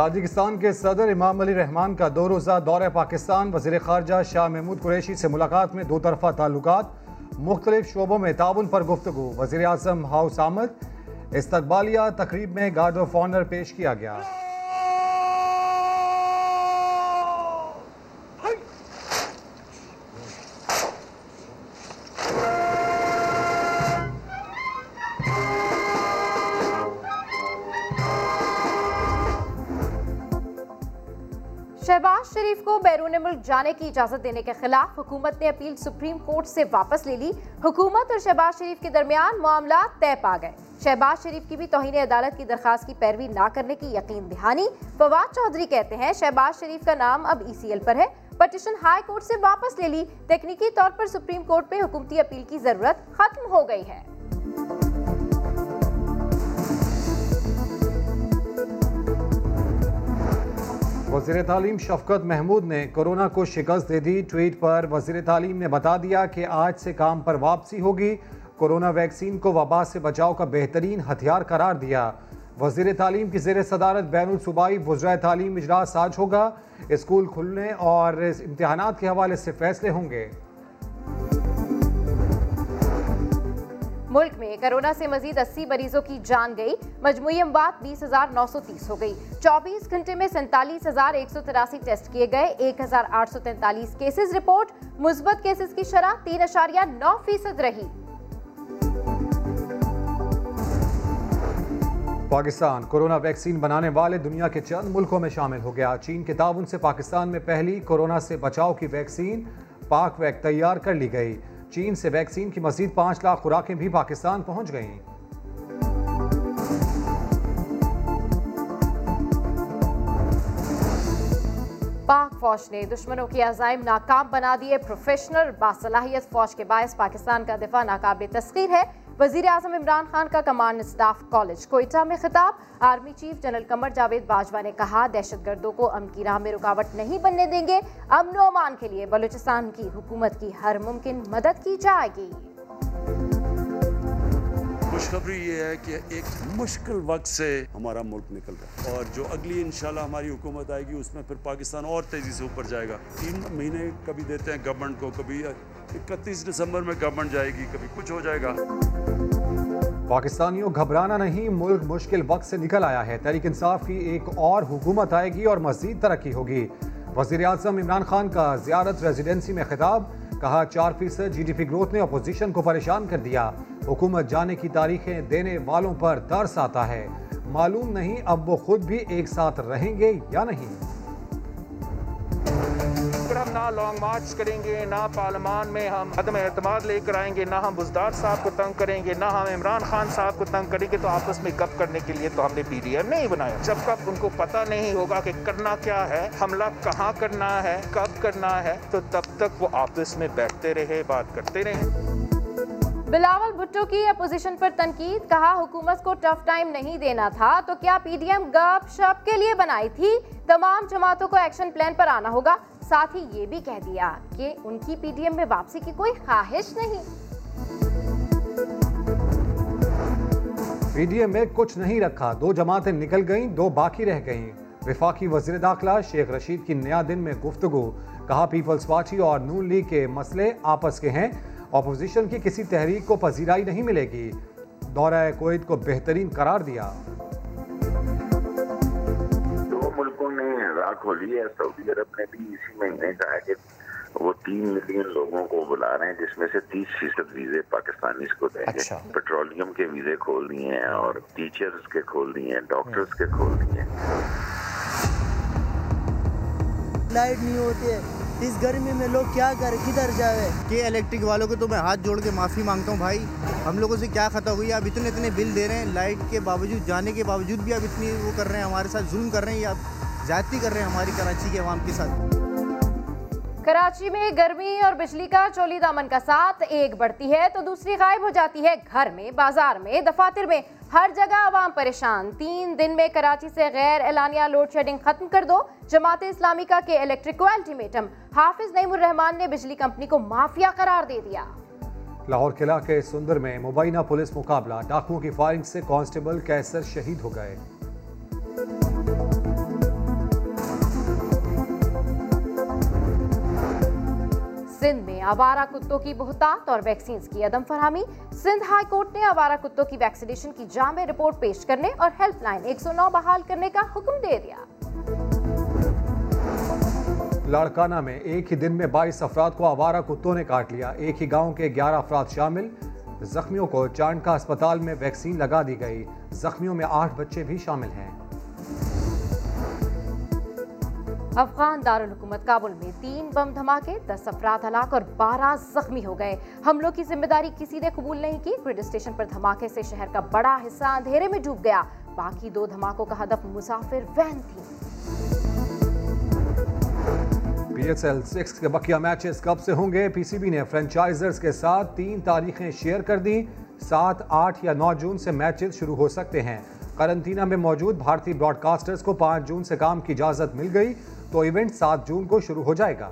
Tajikistan کے صدر امام علی رحمان کا دو روزہ دورہ پاکستان، وزیر خارجہ شاہ محمود قریشی سے ملاقات میں دو طرفہ تعلقات، مختلف شعبوں میں تعاون پر گفتگو۔ وزیر اعظم ہاؤس آمد، استقبالیہ تقریب میں گارڈ آف آنر پیش کیا گیا۔ شہباز شریف کو بیرون ملک جانے کی اجازت دینے کے خلاف حکومت نے اپیل سپریم کورٹ سے واپس لے لی۔ حکومت اور شہباز شریف کے درمیان معاملات طے پا گئے۔ شہباز شریف کی بھی توہین عدالت کی درخواست کی پیروی نہ کرنے کی یقین دہانی۔ فواد چودھری کہتے ہیں، شہباز شریف کا نام اب ای سی ایل پر ہے۔ پٹیشن ہائی کورٹ سے واپس لے لی۔ تکنیکی طور پر سپریم کورٹ پہ حکومتی اپیل کی ضرورت ختم ہو گئی ہے۔ وزیر تعلیم شفقت محمود نے کرونا کو شکست دے دی۔ ٹویٹ پر وزیر تعلیم نے بتا دیا کہ آج سے کام پر واپسی ہوگی۔ کرونا ویکسین کو وبا سے بچاؤ کا بہترین ہتھیار قرار دیا۔ وزیر تعلیم کی زیر صدارت بین الصوبائی وزرائے تعلیم اجلاس آج ہوگا۔ اسکول کھلنے اور امتحانات کے حوالے سے فیصلے ہوں گے۔ ملک میں کرونا سے مزید اسی مریضوں کی جان گئی۔ مجموعی اموات بیس ہزار نو سو تیس ہو گئی۔ چوبیس گھنٹے میں سینتالیس ہزار ایک سو تراسی ٹیسٹ کیے گئے۔ ایک ہزار آٹھ سو تینتالیس کیسز رپورٹ۔ مثبت کیسز کی شرح تین اشاریہ نو فیصد رہی۔ پاکستان کرونا ویکسین بنانے والے دنیا کے چند ملکوں میں شامل ہو گیا۔ چین کے تعاون سے پاکستان میں پہلی کرونا سے بچاؤ کی ویکسین پاک ویک تیار کر لی گئی۔ چین سے ویکسین کی مزید پانچ لاکھ خوراکیں بھی پاکستان پہنچ گئیں۔ پاک فوج نے دشمنوں کی عزائم ناکام بنا دیے۔ پروفیشنل باصلاحیت فوج کے باعث پاکستان کا دفاع ناقابل تسخیر ہے۔ وزیر اعظم عمران خان کا کمانڈ اسٹاف کالج کوئٹہ میں خطاب۔ Army chief general Qamar Javed Bajwa نے کہا، دہشت گردوں کو امن کی راہ میں رکاوٹ نہیں بننے دیں گے۔ امن و امان کے لیے بلوچستان کی حکومت کی ہر ممکن مدد کی جائے گی۔ خوشخبری یہ ہے کہ ایک مشکل وقت سے ہمارا ملک نکل رہا ہے۔ اور جو اگلی انشاءاللہ ہماری حکومت آئے گی، اس میں پھر پاکستان اور تیزی سے اوپر جائے گا۔ تین مہینے کبھی دیتے ہیں گورنمنٹ کو، کبھی اکتیس دسمبر میں گورنمنٹ جائے گی، کبھی کچھ ہو جائے گا۔ پاکستانیوں گھبرانا نہیں، ملک مشکل وقت سے نکل آیا ہے۔ تحریک انصاف کی ایک اور حکومت آئے گی اور مزید ترقی ہوگی۔ وزیر اعظم عمران خان کا زیارت ریزیڈنسی میں خطاب، کہا چار فیصد جی ڈی پی گروتھ نے اپوزیشن کو پریشان کر دیا۔ حکومت جانے کی تاریخیں دینے والوں پر ترس آتا ہے۔ معلوم نہیں اب وہ خود بھی ایک ساتھ رہیں گے یا نہیں۔ لانگ مارچ کریں گے، نہ پارلیمان میں ہم عدم اعتماد لے کر آئیں گے، نہ ہم بزدار صاحب کو تنگ کریں گے، نہ ہم عمران خان صاحب کو تنگ کریں گے۔ تو آپس میں گپ کرنے کے لیے تو ہم نے پی ڈی ایم نہیں بنایا۔ جب تک ان کو پتہ نہیں ہوگا کہ کرنا کیا ہے، حملہ کہاں کرنا ہے، کب کرنا ہے، تو تب تک وہ آپس میں بیٹھتے رہے، بات کرتے رہے۔ بلاول بھٹو کی اپوزیشن پر تنقید، کہا حکومت کو ٹف ٹائم نہیں دینا تھا، تو کیا پی ڈی ایم گپ شپ کے لیے بنائی تھی؟ تمام جماعتوں کو ایکشن پلان پر آنا ہوگا۔ ساتھ ہی یہ بھی کہہ دیا کہ ان کی پی ڈی ایم میں واپسی کی کوئی خواہش نہیں۔ پی ڈی ایم میں کچھ نہیں رکھا۔ دو جماعتیں نکل گئیں، دو باقی رہ گئیں۔ وفاقی وزیر داخلہ شیخ رشید کی نیا دن میں گفتگو۔ کہا پیپلز پارٹی اور نون لیگ کے مسئلے آپس کے ہیں۔ اپوزیشن کی کسی تحریک کو پذیرائی نہیں ملے گی۔ دورہ کویت کو بہترین قرار دیا۔ دو ملکوں نے راہ کھولی ہے۔ سعودی عرب نے بھی اسی مہینے کہا کہ وہ تین ملین لوگوں کو بلا رہے ہیں جس میں سے تیس فیصد ویزے پاکستانیز کو دیں گے۔ پیٹرولیم کے ویزے کھول دیے ہیں اور ٹیچرز کے کھول دیے ہیں ڈاکٹرز کے کھول دیے ہیں۔ لائٹ نہیں ہوتی ہے۔ اس گرمی میں لوگ کیا کریں کدھر جاوے؟ کہ الیکٹرک والوں کو تو میں ہاتھ جوڑ کے معافی مانگتا ہوں بھائی۔ ہم لوگوں سے کیا خطا ہوئی؟ آپ اتنے اتنے بل دے رہے ہیں لائٹ کے باوجود، جانے کے باوجود بھی آپ اتنی وہ کر رہے ہیں، ہمارے ساتھ ظلم کر رہے ہیں یا زیادتی کر رہے ہیں ہماری کراچی کے عوام کے ساتھ۔ کراچی میں گرمی اور بجلی کا چولی دامن کا ساتھ ایک بڑھتی ہے تو دوسری غائب ہو جاتی ہے گھر میں، بازار میں، دفاتر میں۔ ہر جگہ عوام پریشان۔ تین دن میں کراچی سے غیر اعلانیہ لوڈ شیڈنگ ختم کر دو جماعت اسلامی کا کے الیکٹرک کو الٹیمیٹم۔ حافظ نعیم الرحمان نے بجلی کمپنی کو مافیا قرار دے دیا۔ لاہور قلعہ کے سندر میں مبینہ پولیس مقابلہ۔ ڈاکوؤں کی فائرنگ سے کانسٹیبل کیسر شہید ہو گئے۔ سندھ میں آوارہ کتوں کی بہتات اور ویکسینز کی عدم فراہمی۔ سندھ ہائی کورٹ نے آوارہ کتوں کی ویکسینیشن کی جامع رپورٹ پیش کرنے اور ہیلپ لائن 109 بحال کرنے کا حکم دے دیا۔ لاڑکانہ میں ایک ہی دن میں بائیس افراد کو آوارہ کتوں نے کاٹ لیا۔ ایک ہی گاؤں کے گیارہ افراد شامل۔ زخمیوں کو چانڈکا اسپتال میں ویکسین لگا دی گئی۔ زخمیوں میں آٹھ بچے بھی شامل ہیں۔ افغان دارالحکومت کابل میں تین بم دھماکے، دس افراد ہلاک اور بارہ زخمی ہو گئے۔ حملوں کی ذمہ داری کسی نے قبول نہیں کی۔ گریڈ اسٹیشن پر دھماکے سے شہر کا بڑا حصہ اندھیرے میں ڈوب گیا۔ باقی دو دھماکوں کا ہدف مسافر وین تھی۔ پی ایس ایل سکس کے بقیہ میچز کب سے ہوں گے؟ پی سی بی نے فرنچائزرز کے ساتھ تین تاریخیں شیئر کر دیں۔ سات آٹھ یا نو جون سے میچز شروع ہو سکتے ہیں۔ قرنطینہ میں موجود بھارتی براڈکاسٹرز کو پانچ جون سے کام کی اجازت مل گئی۔ تو ایونٹ سات جون کو شروع ہو جائے گا۔